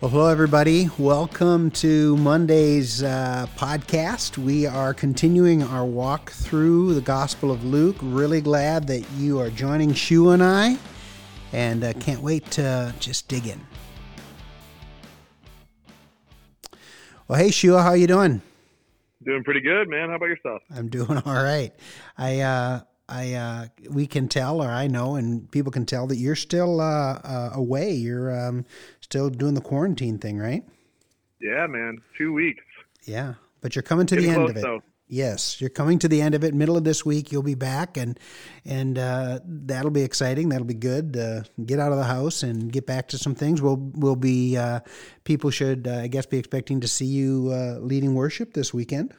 Well, hello, everybody. Welcome to Monday's uh, podcast. We are continuing our walk through the Gospel of Luke. Really glad that you are joining Shu and I, and uh, can't wait to just dig in. Well, hey, Shua, how you doing? Doing pretty good, man. How about yourself? I'm doing all right. I uh, I uh, we can tell, or I know, and people can tell that you're still uh, uh, away. You're um, still doing the quarantine thing, right? Yeah, man. Two weeks. Yeah, but you're coming to Getting the end of it. Though. Yes, you're coming to the end of it. Middle of this week, you'll be back, and and uh, that'll be exciting. That'll be good. Uh, get out of the house and get back to some things. We'll we'll be uh, people should uh, I guess be expecting to see you uh, leading worship this weekend.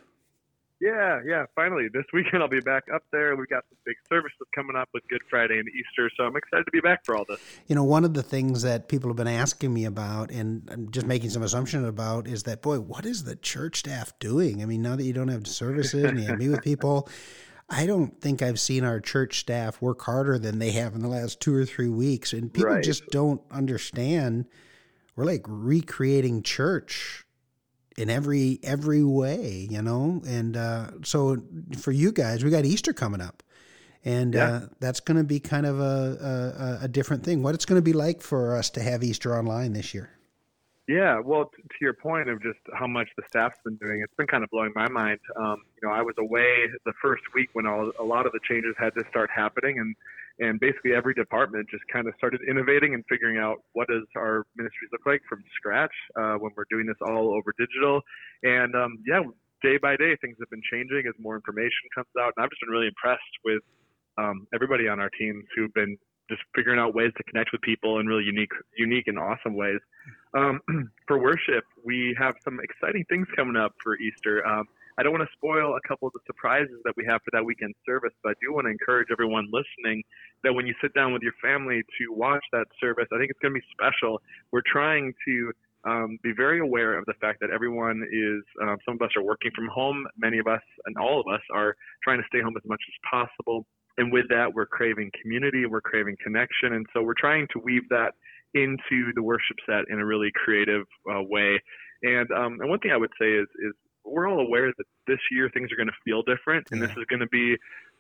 Yeah, yeah. Finally, this weekend I'll be back up there. We've got some big services coming up with Good Friday and Easter, so I'm excited to be back for all this. You know, one of the things that people have been asking me about, and I'm just making some assumption about, is that boy, what is the church staff doing? I mean, now that you don't have services and you have meet with people. I don't think I've seen our church staff work harder than they have in the last two or three weeks, and people right. just don't understand. We're like recreating church in every every way, you know. And uh, so for you guys, we got Easter coming up, and yeah. uh, that's going to be kind of a, a, a different thing. What it's going to be like for us to have Easter online this year? Yeah, well, t- to your point of just how much the staff's been doing, it's been kind of blowing my mind. Um, you know, I was away the first week when all, a lot of the changes had to start happening, and and basically every department just kind of started innovating and figuring out what does our ministries look like from scratch uh, when we're doing this all over digital. And um, yeah, day by day things have been changing as more information comes out, and I've just been really impressed with um, everybody on our teams who've been just figuring out ways to connect with people in really unique, unique and awesome ways. Um, for worship, we have some exciting things coming up for Easter. Um, I don't want to spoil a couple of the surprises that we have for that weekend service, but I do want to encourage everyone listening that when you sit down with your family to watch that service, I think it's going to be special. We're trying to um, be very aware of the fact that everyone is, uh, some of us are working from home, many of us and all of us are trying to stay home as much as possible. And with that, we're craving community, we're craving connection. And so we're trying to weave that into the worship set in a really creative uh, way. And, um, and one thing I would say is, is we're all aware that this year things are going to feel different, and yeah. this is going to be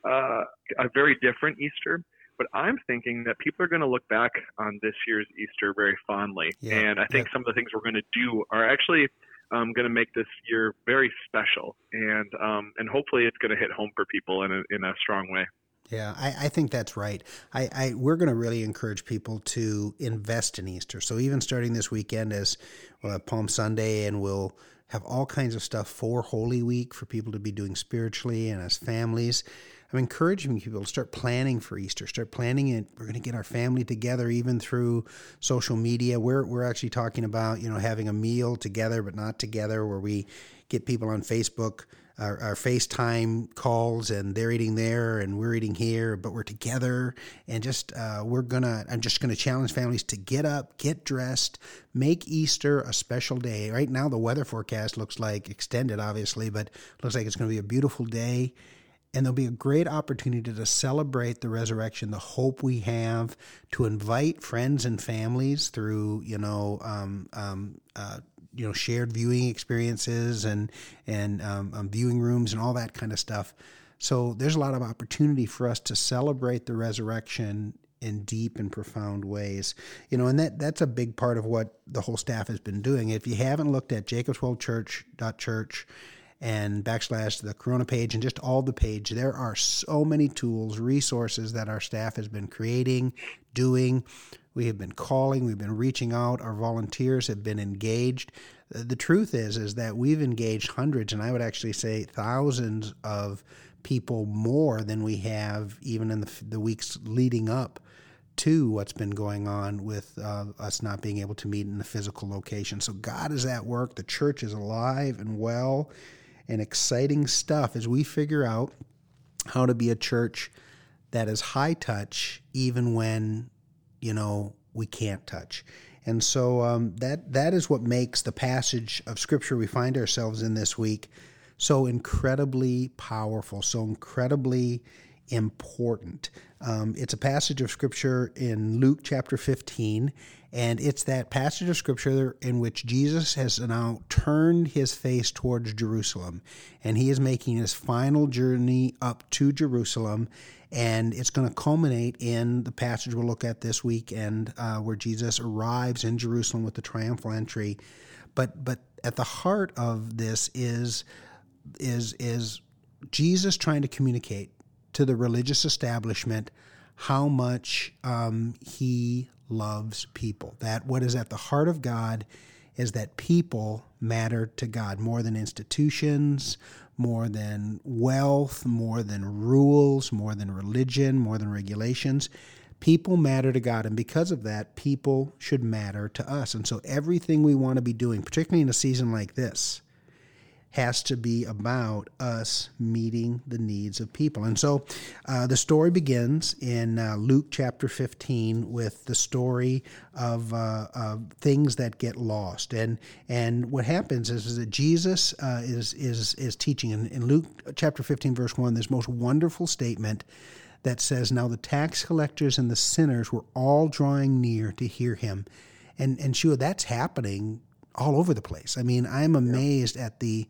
uh, a very different Easter. But I'm thinking that people are going to look back on this year's Easter very fondly, yeah. and I think yeah. some of the things we're going to do are actually um, going to make this year very special, and um, and hopefully it's going to hit home for people in a, in a strong way. Yeah, I, I, think that's right. I, I we're going to really encourage people to invest in Easter. So even starting this weekend as well, Palm Sunday, and we'll have all kinds of stuff for Holy Week for people to be doing spiritually and as families. I'm encouraging people to start planning for Easter, start planning it. We're going to get our family together even through social media. We're, we're actually talking about, you know, having a meal together but not together where we get people on Facebook our, our FaceTime calls and they're eating there and we're eating here, but we're together and just uh, we're gonna. I'm just gonna challenge families to get up, get dressed, make Easter a special day. Right now, the weather forecast looks like extended, obviously, but looks like it's to be a beautiful day and there'll be a great opportunity to celebrate the resurrection, the hope we have, to invite friends and families through, you know, um, um, uh, you know, shared viewing experiences and and um, um, viewing rooms and all that kind of stuff. So there's a lot of opportunity for us to celebrate the resurrection in deep and profound ways. You know, and that that's a big part of what the whole staff has been doing. If you haven't looked at jacobswellchurch.church church and backslash the Corona page and just all the page. There are so many tools, resources that our staff has been creating, doing. We have been calling, we've been reaching out, our volunteers have been engaged. The truth is is that we've engaged hundreds and I would actually say thousands of people more than we have even in the, the weeks leading up to what's been going on with uh, us not being able to meet in the physical location. So God is at work. The church is alive and well and exciting stuff as we figure out how to be a church that is high touch even when you know we can't touch and so um, that that is what makes the passage of scripture we find ourselves in this week so incredibly powerful so incredibly important. Um, it's a passage of scripture in Luke chapter 15, and it's that passage of scripture in which Jesus has now turned his face towards Jerusalem, and he is making his final journey up to Jerusalem. And it's going to culminate in the passage we'll look at this weekend, uh, where Jesus arrives in Jerusalem with the triumphal entry. But but at the heart of this is is is Jesus trying to communicate to the religious establishment how much um, he loves people. That what is at the heart of God is that people matter to God more than institutions, more than wealth, more than rules, more than religion, more than regulations. People matter to God, and because of that, people should matter to us. And so, everything we want to be doing, particularly in a season like this, has to be about us meeting the needs of people. And so uh, the story begins in uh, Luke chapter 15 with the story of, uh, of, things that get lost. And and what happens is, is that Jesus uh, is, is, is teaching. In, in Luke chapter 15, verse 1, this most wonderful statement that says, Now the tax collectors and the sinners were all drawing near to hear him. And, and sure, that's happening all over the place. I mean, I'm amazed yeah. at the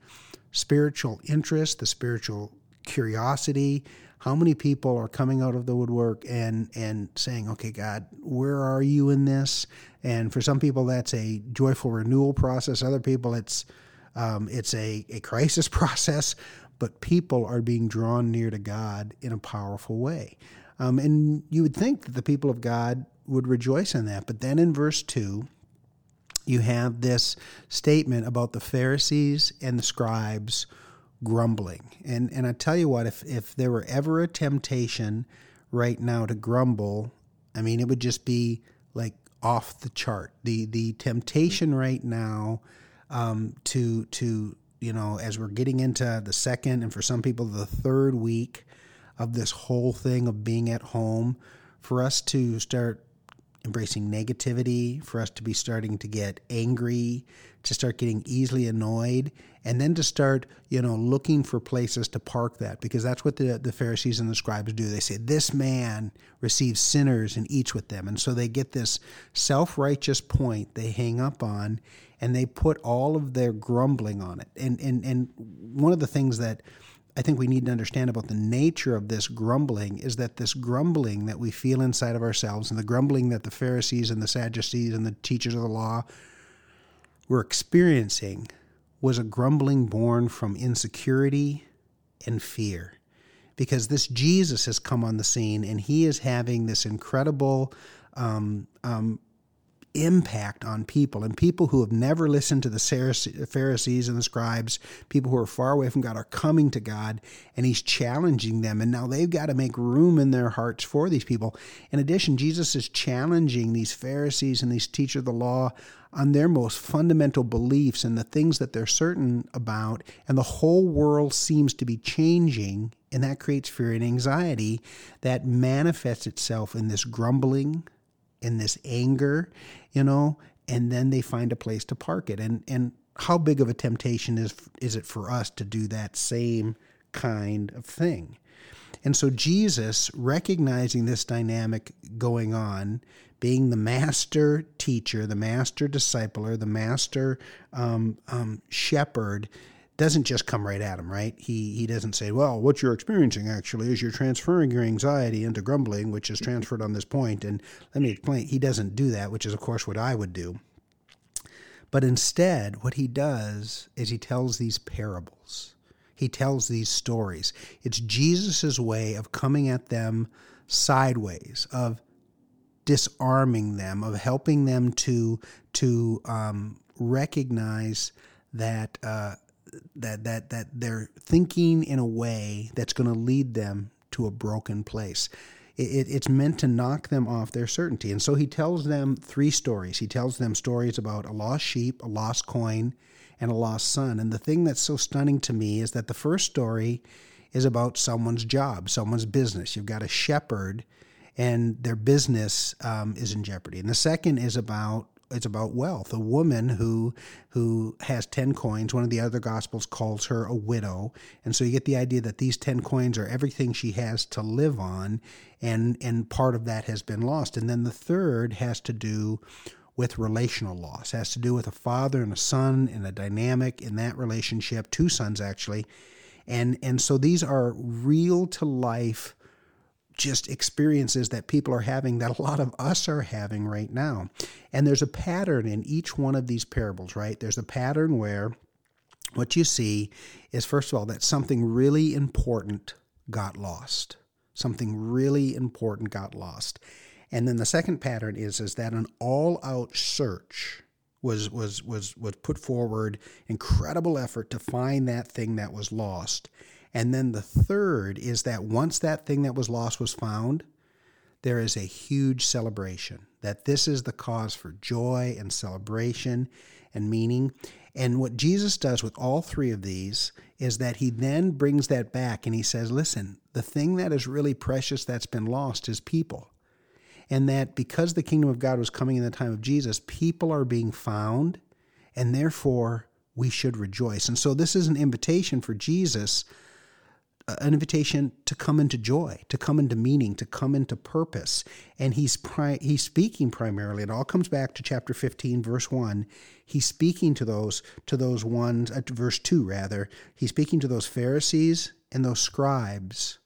spiritual interest, the spiritual curiosity. How many people are coming out of the woodwork and and saying, "Okay, God, where are you in this?" And for some people, that's a joyful renewal process. Other people, it's um, it's a, a crisis process. But people are being drawn near to God in a powerful way. Um, and you would think that the people of God would rejoice in that. But then in verse 2, you have this statement about the Pharisees and the scribes grumbling. And and I tell you what, if if there were ever a temptation right now to grumble, I mean it would just be like off the chart. The the temptation right now um, to to you know as we're getting into the second and for some people the third week of this whole thing of being at home, for us to start embracing negativity, for us to be starting to get angry, to start getting easily annoyed, and then to start, you know, looking for places to park that because that's what the, the Pharisees and the scribes do. They say, This man receives sinners and eats with them. And so they get this self righteous point they hang up on and they put all of their grumbling on it. And and and one of the things that I think we need to understand about the nature of this grumbling is that this grumbling that we feel inside of ourselves and the grumbling that the Pharisees and the Sadducees and the teachers of the law were experiencing was a grumbling born from insecurity and fear. Because this Jesus has come on the scene and he is having this incredible um, um, impact on people. And people who have never listened to the Pharisees and the scribes, people who are far away from God, are coming to God and He's challenging them. And now they've got to make room in their hearts for these people. In addition, Jesus is challenging these Pharisees and these teachers of the law on their most fundamental beliefs and the things that they're certain about. And the whole world seems to be changing. And that creates fear and anxiety that manifests itself in this grumbling, in this anger, you know, and then they find a place to park it. And and how big of a temptation is is it for us to do that same kind of thing? And so Jesus, recognizing this dynamic going on, being the master teacher, the master discipler, the master um, um, shepherd, doesn't just come right at him, right? He he doesn't say, "Well, what you're experiencing actually is you're transferring your anxiety into grumbling, which is transferred on this point." And let me explain. He doesn't do that, which is of course what I would do. But instead, what he does is he tells these parables. He tells these stories. It's Jesus' way of coming at them sideways, of disarming them, of helping them to to um, recognize that uh, that that that they're thinking in a way that's going to lead them to a broken place. It, it's meant to knock them off their certainty. And so he tells them three stories. He tells them stories about a lost sheep, a lost coin, and a lost son. And the thing that's so stunning to me is that the first story is about someone's job, someone's business. You've got a shepherd, and their business um, is in jeopardy. And the second is about it's about wealth. A woman who who has ten coins. One of the other gospels calls her a widow, and so you get the idea that these ten coins are everything she has to live on, and and part of that has been lost. And then the third has to do with relational loss. It has to do with a father and a son and a dynamic in that relationship. Two sons actually, and and so these are real to life just experiences that people are having that a lot of us are having right now. And there's a pattern in each one of these parables, right? There's a pattern where what you see is, first of all, that something really important got lost. Something really important got lost. And then the second pattern is, is that an all out search was, was, was, was put forward, incredible effort to find that thing that was lost. And then the third is that once that thing that was lost was found, there is a huge celebration. That this is the cause for joy and celebration and meaning. And what Jesus does with all three of these is that he then brings that back and he says, listen, the thing that is really precious that's been lost is people. And that because the kingdom of God was coming in the time of Jesus, people are being found, and therefore we should rejoice. And so this is an invitation for Jesus an invitation to come into joy, to come into meaning, to come into purpose. And he's pri- he's speaking primarily. It all comes back to chapter 15 verse 1. He's speaking to those to those ones uh, verse 2 rather. He's speaking to those Pharisees and those scribes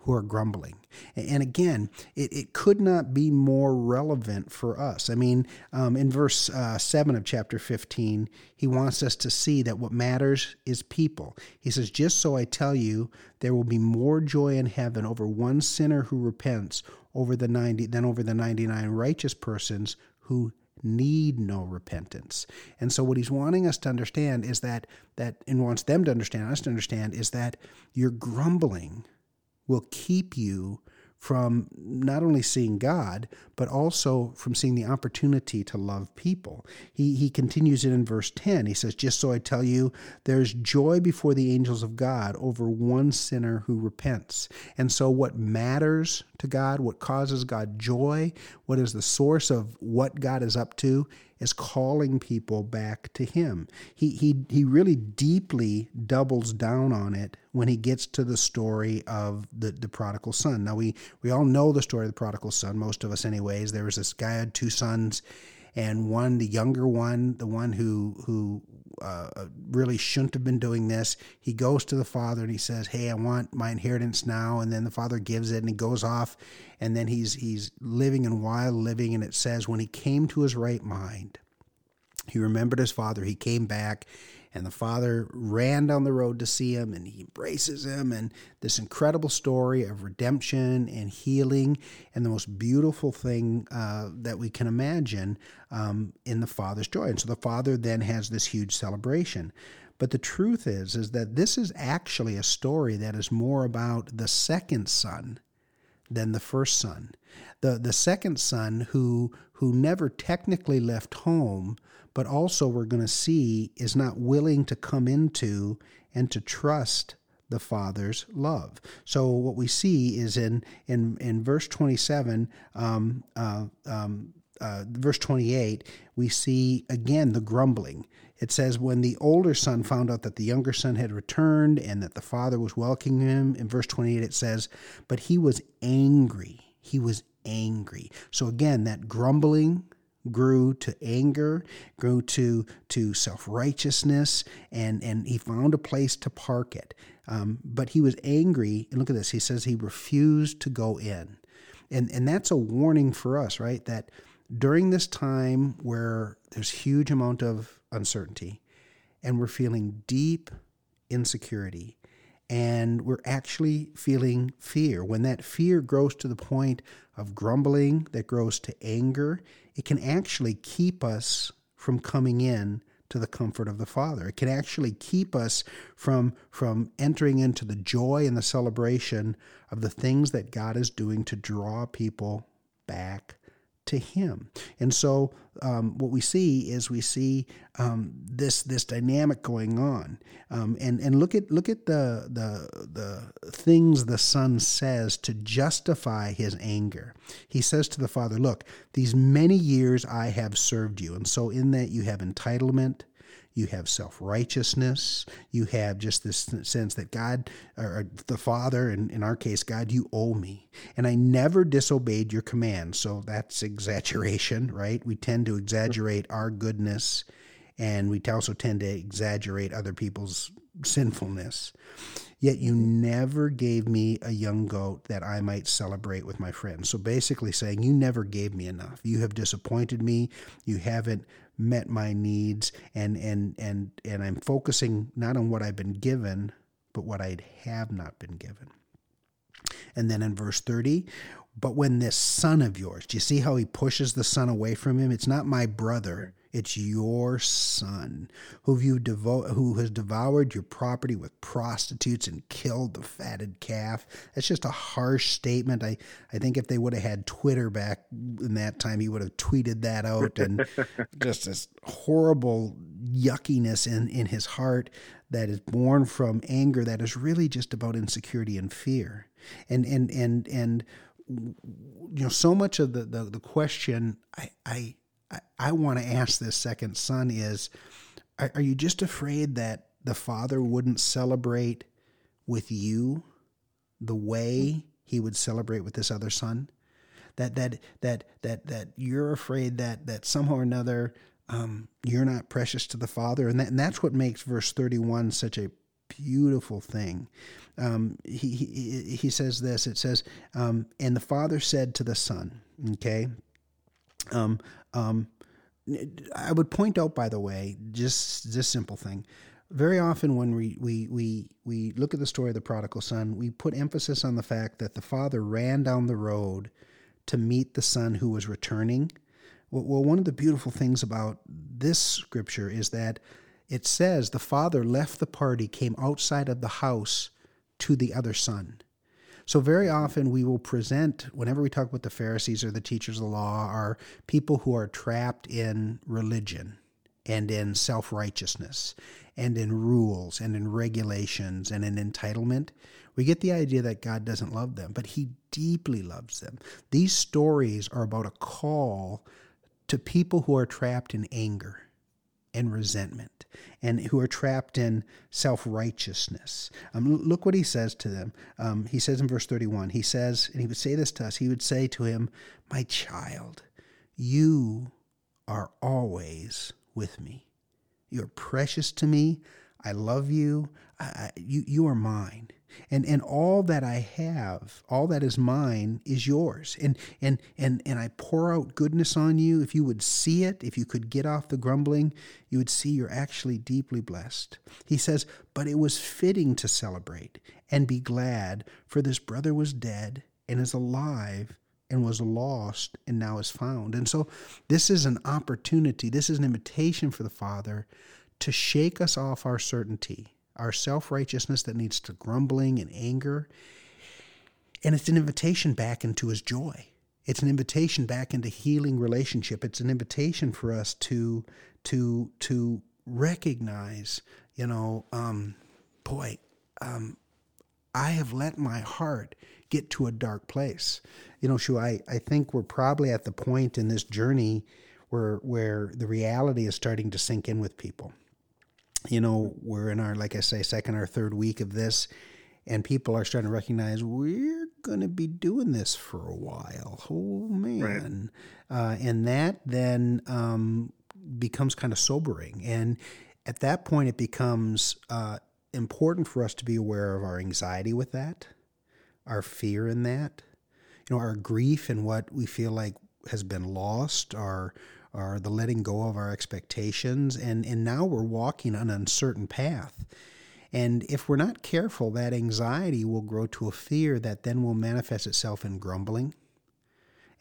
who are grumbling. And again, it, it could not be more relevant for us. I mean, um, in verse uh, 7 of chapter 15, he wants us to see that what matters is people. He says, Just so I tell you, there will be more joy in heaven over one sinner who repents over the 90 than over the 99 righteous persons who need no repentance. And so what he's wanting us to understand is that that and wants them to understand us to understand is that you're grumbling will keep you from not only seeing God, but also from seeing the opportunity to love people. He, he continues it in verse 10. He says, Just so I tell you, there's joy before the angels of God over one sinner who repents. And so, what matters to God, what causes God joy, what is the source of what God is up to, is calling people back to Him. He, he, he really deeply doubles down on it when he gets to the story of the, the prodigal son. Now, we, we all know the story of the prodigal son, most of us, anyways. There was this guy had two sons, and one, the younger one, the one who, who uh, really shouldn't have been doing this. He goes to the father and he says, "Hey, I want my inheritance now." And then the father gives it, and he goes off, and then he's he's living in wild living. And it says, when he came to his right mind, he remembered his father. He came back and the father ran down the road to see him and he embraces him and this incredible story of redemption and healing and the most beautiful thing uh, that we can imagine um, in the father's joy. And so the father then has this huge celebration. But the truth is is that this is actually a story that is more about the second son than the first son. The the second son who who never technically left home but also we're going to see is not willing to come into and to trust the Father's love. So what we see is in in in verse 27, um, uh, um, uh, verse 28, we see again the grumbling. It says, When the older son found out that the younger son had returned and that the father was welcoming him, in verse 28, it says, But he was angry. He was angry. So again, that grumbling, grew to anger, grew to to self righteousness, and and he found a place to park it. Um, but he was angry, and look at this. He says he refused to go in, and and that's a warning for us, right? That during this time where there's huge amount of uncertainty, and we're feeling deep insecurity, and we're actually feeling fear. When that fear grows to the point of grumbling, that grows to anger, it can actually keep us from coming in to the comfort of the Father. It can actually keep us from, from entering into the joy and the celebration of the things that God is doing to draw people back to him. And so um, what we see is we see um, this this dynamic going on. Um, and and look at look at the the the things the son says to justify his anger. He says to the father, "Look, these many years I have served you, and so in that you have entitlement." You have self righteousness, you have just this sense that God, or the Father, and in our case, God, you owe me. And I never disobeyed your command. So that's exaggeration, right? We tend to exaggerate our goodness, and we also tend to exaggerate other people's sinfulness. Yet you never gave me a young goat that I might celebrate with my friends. So basically saying, You never gave me enough. You have disappointed me. You haven't met my needs and and and and I'm focusing not on what I've been given but what I have not been given. And then in verse 30, but when this son of yours, do you see how he pushes the son away from him? It's not my brother. It's your son who you devo- who has devoured your property with prostitutes and killed the fatted calf. That's just a harsh statement. I, I think if they would have had Twitter back in that time, he would have tweeted that out and just this horrible yuckiness in, in his heart that is born from anger that is really just about insecurity and fear. And and and and you know, so much of the, the, the question I, I I, I want to ask this second son is are, are you just afraid that the father wouldn't celebrate with you the way he would celebrate with this other son? That that that that that you're afraid that that somehow or another um, you're not precious to the Father, and that and that's what makes verse 31 such a beautiful thing. Um, he, he he says this. It says, um, "And the Father said to the Son." Okay, um, um, I would point out, by the way, just this simple thing. Very often, when we, we, we, we look at the story of the prodigal son, we put emphasis on the fact that the father ran down the road to meet the son who was returning. Well, well one of the beautiful things about this scripture is that it says the father left the party, came outside of the house to the other son. So, very often we will present, whenever we talk about the Pharisees or the teachers of the law, are people who are trapped in religion and in self righteousness and in rules and in regulations and in entitlement. We get the idea that God doesn't love them, but He deeply loves them. These stories are about a call to people who are trapped in anger and resentment and who are trapped in self righteousness. Um, look what he says to them. Um, he says in verse 31, he says, and he would say this to us, he would say to him, My child, you are always with me. You are precious to me. I love you. I, you, you are mine and and all that I have, all that is mine, is yours. And and and and I pour out goodness on you. If you would see it, if you could get off the grumbling, you would see you're actually deeply blessed. He says, "But it was fitting to celebrate and be glad, for this brother was dead and is alive." and was lost and now is found. And so this is an opportunity, this is an invitation for the Father to shake us off our certainty our self righteousness that leads to grumbling and anger. And it's an invitation back into his joy. It's an invitation back into healing relationship. It's an invitation for us to to to recognize, you know, um, boy, um, I have let my heart get to a dark place. You know, Shu, I, I think we're probably at the point in this journey where where the reality is starting to sink in with people you know, we're in our, like I say, second or third week of this, and people are starting to recognize we're going to be doing this for a while. Oh, man. Right. Uh, and that then um, becomes kind of sobering. And at that point, it becomes uh, important for us to be aware of our anxiety with that, our fear in that, you know, our grief and what we feel like has been lost, our or the letting go of our expectations. And, and now we're walking an uncertain path. And if we're not careful, that anxiety will grow to a fear that then will manifest itself in grumbling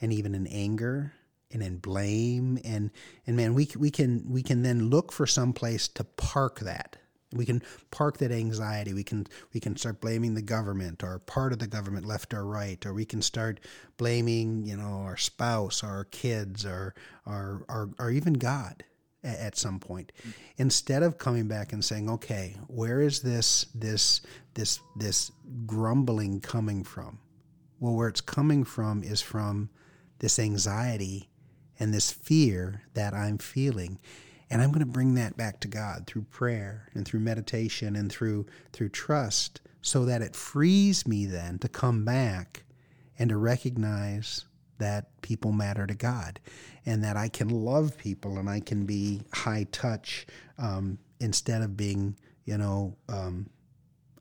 and even in anger and in blame. And, and man, we, we, can, we can then look for some place to park that We can park that anxiety. We can we can start blaming the government or part of the government, left or right, or we can start blaming you know our spouse, our kids, or or or, or even God at, at some point. Instead of coming back and saying, okay, where is this this this this grumbling coming from? Well, where it's coming from is from this anxiety and this fear that I'm feeling. And I'm going to bring that back to God through prayer and through meditation and through through trust so that it frees me then to come back and to recognize that people matter to God and that I can love people and I can be high touch um, instead of being, you know, um,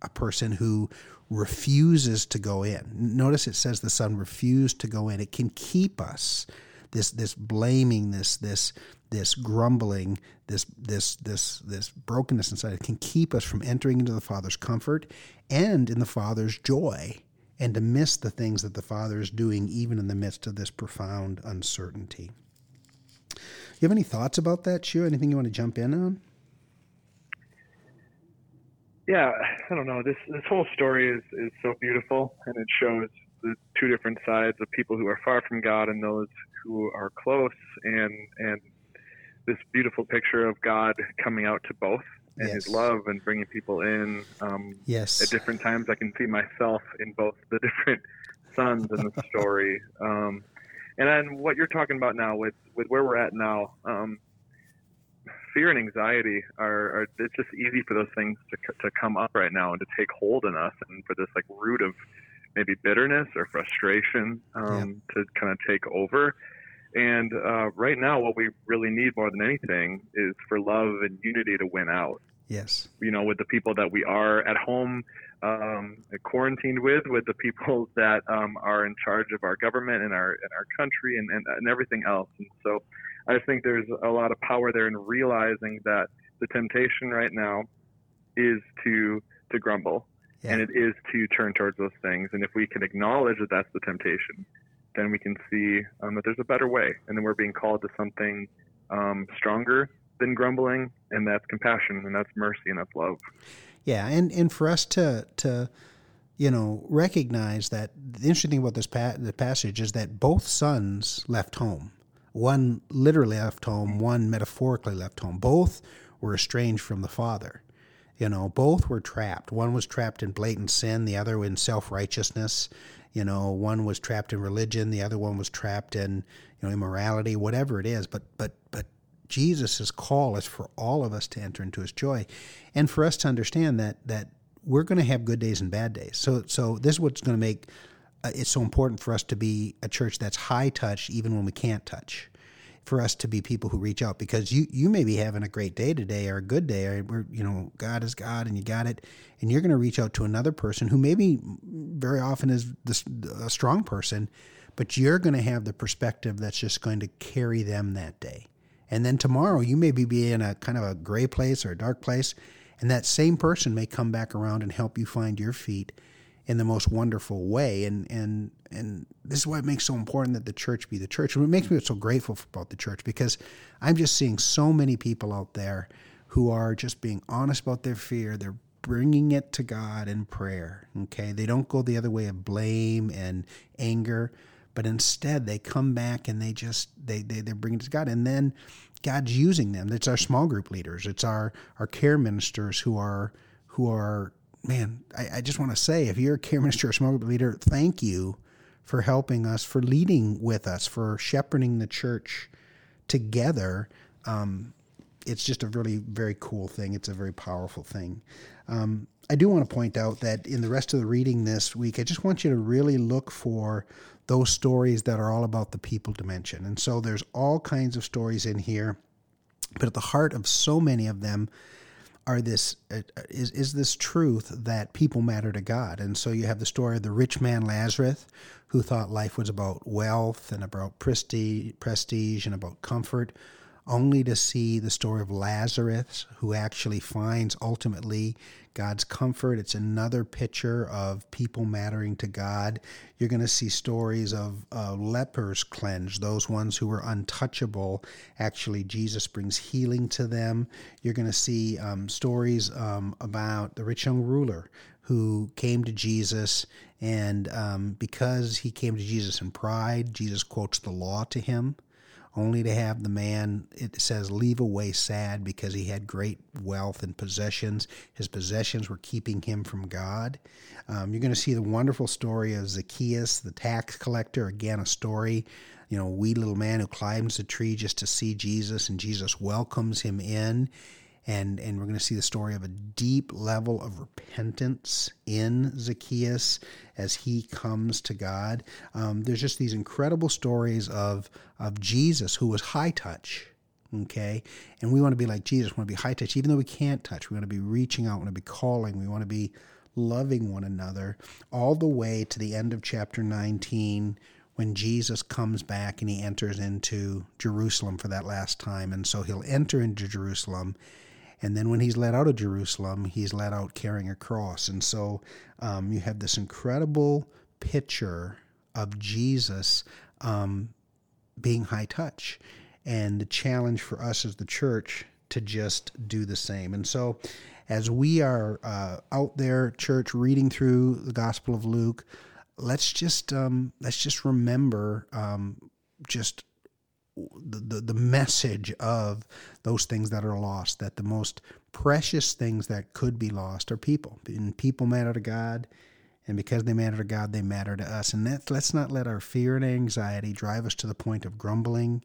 a person who refuses to go in. Notice it says the son refused to go in. It can keep us this this blaming, this this this grumbling, this this this this brokenness inside can keep us from entering into the Father's comfort and in the Father's joy, and to miss the things that the Father is doing even in the midst of this profound uncertainty. You have any thoughts about that, Shu? Anything you want to jump in on? Yeah, I don't know. This this whole story is is so beautiful, and it shows the two different sides of people who are far from God and those who are close, and and this beautiful picture of God coming out to both and yes. His love and bringing people in. Um, yes. At different times, I can see myself in both the different sons in the story. Um, and then what you're talking about now with with where we're at now. Um, fear and anxiety are, are, it's just easy for those things to, to come up right now and to take hold in us and for this like root of maybe bitterness or frustration um, yeah. to kind of take over. And uh, right now, what we really need more than anything is for love and unity to win out. Yes. You know, with the people that we are at home um, quarantined with, with the people that um, are in charge of our government and our and our country and, and, and everything else. And so, I think there's a lot of power there in realizing that the temptation right now is to to grumble yeah. and it is to turn towards those things. And if we can acknowledge that that's the temptation, then we can see um, that there's a better way, and then we're being called to something um, stronger than grumbling, and that's compassion, and that's mercy, and that's love. Yeah, and and for us to to you know recognize that the interesting thing about this pa- the passage is that both sons left home. One literally left home, one metaphorically left home. Both were estranged from the father. You know, both were trapped. One was trapped in blatant sin, the other in self righteousness. You know, one was trapped in religion, the other one was trapped in, you know, immorality, whatever it is. But but but Jesus' call is for all of us to enter into his joy. And for us to understand that that we're going to have good days and bad days. So so this is what's going to make uh, it's so important for us to be a church that's high touch even when we can't touch for us to be people who reach out because you you may be having a great day today or a good day. Or we're you know God is God and you got it. And you're going to reach out to another person who maybe very often is a strong person but you're going to have the perspective that's just going to carry them that day. And then tomorrow you may be in a kind of a gray place or a dark place and that same person may come back around and help you find your feet in the most wonderful way. And and and this is why it makes so important that the church be the church. And it makes me so grateful about the church because I'm just seeing so many people out there who are just being honest about their fear. They're bringing it to God in prayer. Okay, they don't go the other way of blame and anger, but instead they come back and they just they they they bring it to God, and then God's using them. It's our small group leaders. It's our our care ministers who are who are man, I, I just want to say if you're a care minister or small group leader, thank you for helping us, for leading with us, for shepherding the church together. Um, it's just a really very cool thing. It's a very powerful thing. Um, I do want to point out that in the rest of the reading this week, I just want you to really look for those stories that are all about the people dimension. And so there's all kinds of stories in here, but at the heart of so many of them are this uh, is is this truth that people matter to God. And so you have the story of the rich man Lazarus who thought life was about wealth and about prestige, prestige and about comfort. only to see the story of Lazarus, who actually finds ultimately God's comfort. It's another picture of people mattering to God. You're going to see stories of uh, lepers cleansed, those ones who were untouchable. Actually, Jesus brings healing to them. You're going to see um, stories um, about the rich young ruler who came to Jesus, and um, because he came to Jesus in pride, Jesus quotes the law to him only to have the man, it says, leave away sad because he had great wealth and possessions. His possessions were keeping him from God. Um, you're going to see the wonderful story of Zacchaeus, the tax collector. Again, a story, you know, wee little man who climbs a tree just to see Jesus, and Jesus welcomes him in and and we're going to see the story of a deep level of repentance in Zacchaeus as he comes to God. Um, there's just these incredible stories of of Jesus who was high touch. Okay, and we want to be like Jesus. We want to be high touch, even though we can't touch. We want to be reaching out. We want to be calling. We want to be loving one another, all the way to the end of chapter 19 when Jesus comes back and he enters into Jerusalem for that last time. And so he'll enter into Jerusalem and then when he's let out of Jerusalem, he's let out carrying a cross. And so um, you have this incredible picture of Jesus um, being high touch. And the challenge for us as the church to just do the same. And so as we are uh, out there, church, reading through the Gospel of Luke, let's just um, let's just remember um, just the, the, message of those things that are lost, that the most precious things that could be lost are people. And people matter to God. And because they matter to God, they matter to us. And that, let's not let our fear and anxiety drive us to the point of grumbling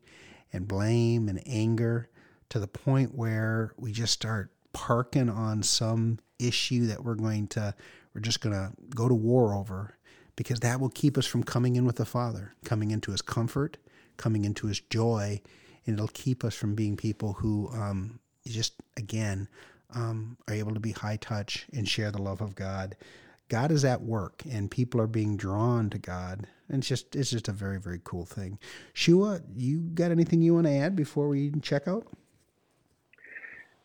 and blame and anger to the point where we just start parking on some issue that we're going to, we're just going to go to war over because that will keep us from coming in with the Father, coming into His comfort, coming into his joy, and it'll keep us from being people who um, just, again, um, are able to be high touch and share the love of God. God is at work, and people are being drawn to God. And it's just, it's just a very, very cool thing. Shua, you got anything you want to add before we check out?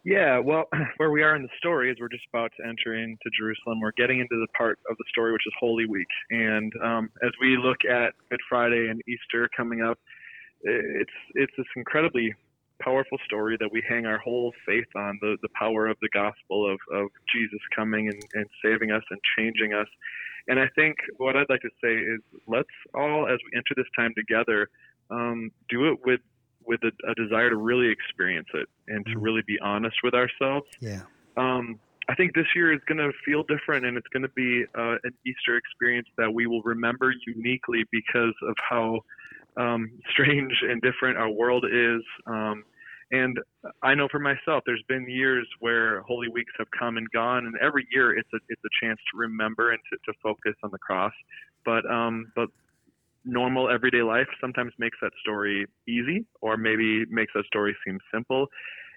Yeah, well, where we are in the story is we're just about to enter into Jerusalem. We're getting into the part of the story which is Holy Week, and um, as we look at Good Friday and Easter coming up, it's it's this incredibly powerful story that we hang our whole faith on the, the power of the gospel of, of Jesus coming and, and saving us and changing us. And I think what I'd like to say is let's all, as we enter this time together, um, do it with with a, a, desire to really experience it and to mm. really be honest with ourselves. Yeah. Um, I think this year is going to feel different, and it's going to be uh, an Easter experience that we will remember uniquely because of how um, strange and different our world is. Um, and I know for myself, there's been years where Holy Weeks have come and gone, and every year it's a it's a chance to remember and to, to focus on the cross. But um, but normal everyday life sometimes makes that story easy, or maybe makes that story seem simple.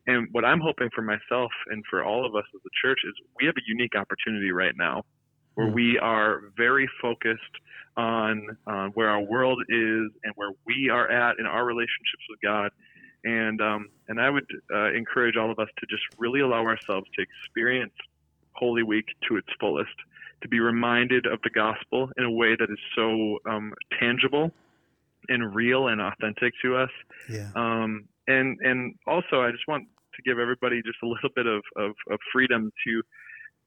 And what I'm hoping for myself and for all of us as a church is we have a unique opportunity right now where mm. we are very focused on uh, where our world is and where we are at in our relationships with God. And um, and I would uh, encourage all of us to just really allow ourselves to experience Holy Week to its fullest, to be reminded of the gospel in a way that is so um, tangible and real and authentic to us. Yeah. Um, and and also, I just want to give everybody just a little bit of, of, of freedom to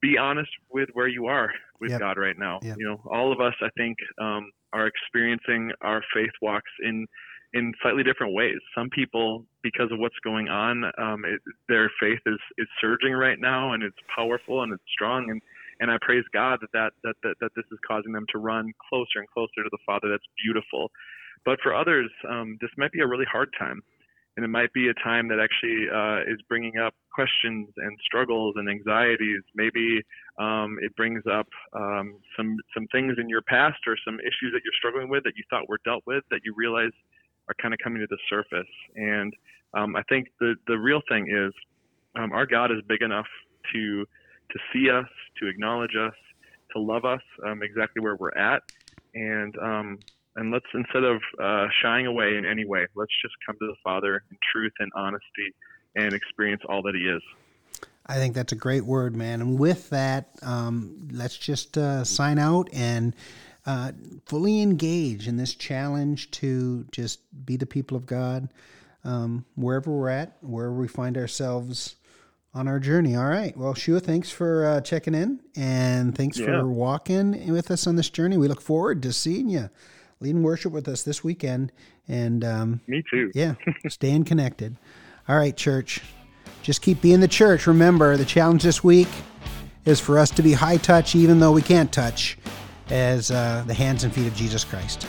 be honest with where you are with yep. God right now. Yep. You know, all of us, I think, um, are experiencing our faith walks in in slightly different ways. Some people, because of what's going on, um, it, their faith is is surging right now, and it's powerful and it's strong. And and I praise God that that that that, that this is causing them to run closer and closer to the Father. That's beautiful. But for others, um, this might be a really hard time and it might be a time that actually uh, is bringing up questions and struggles and anxieties. Maybe um, it brings up um, some some things in your past or some issues that you're struggling with that you thought were dealt with that you realize are kind of coming to the surface. And um, I think the the real thing is um, our God is big enough to to see us, to acknowledge us, to love us um, exactly where we're at, and um, and let's instead of uh, shying away in any way, let's just come to the Father in truth and honesty and experience all that He is. I think that's a great word, man. And with that, um, let's just uh, sign out and uh, fully engage in this challenge to just be the people of God um, wherever we're at, wherever we find ourselves on our journey. All right. Well, Shua, thanks for uh, checking in and thanks yeah. for walking with us on this journey. We look forward to seeing you leading worship with us this weekend. And um, me too. yeah, staying connected. All right, church. Just keep being the church. Remember, the challenge this week is for us to be high touch, even though we can't touch, as uh, the hands and feet of Jesus Christ.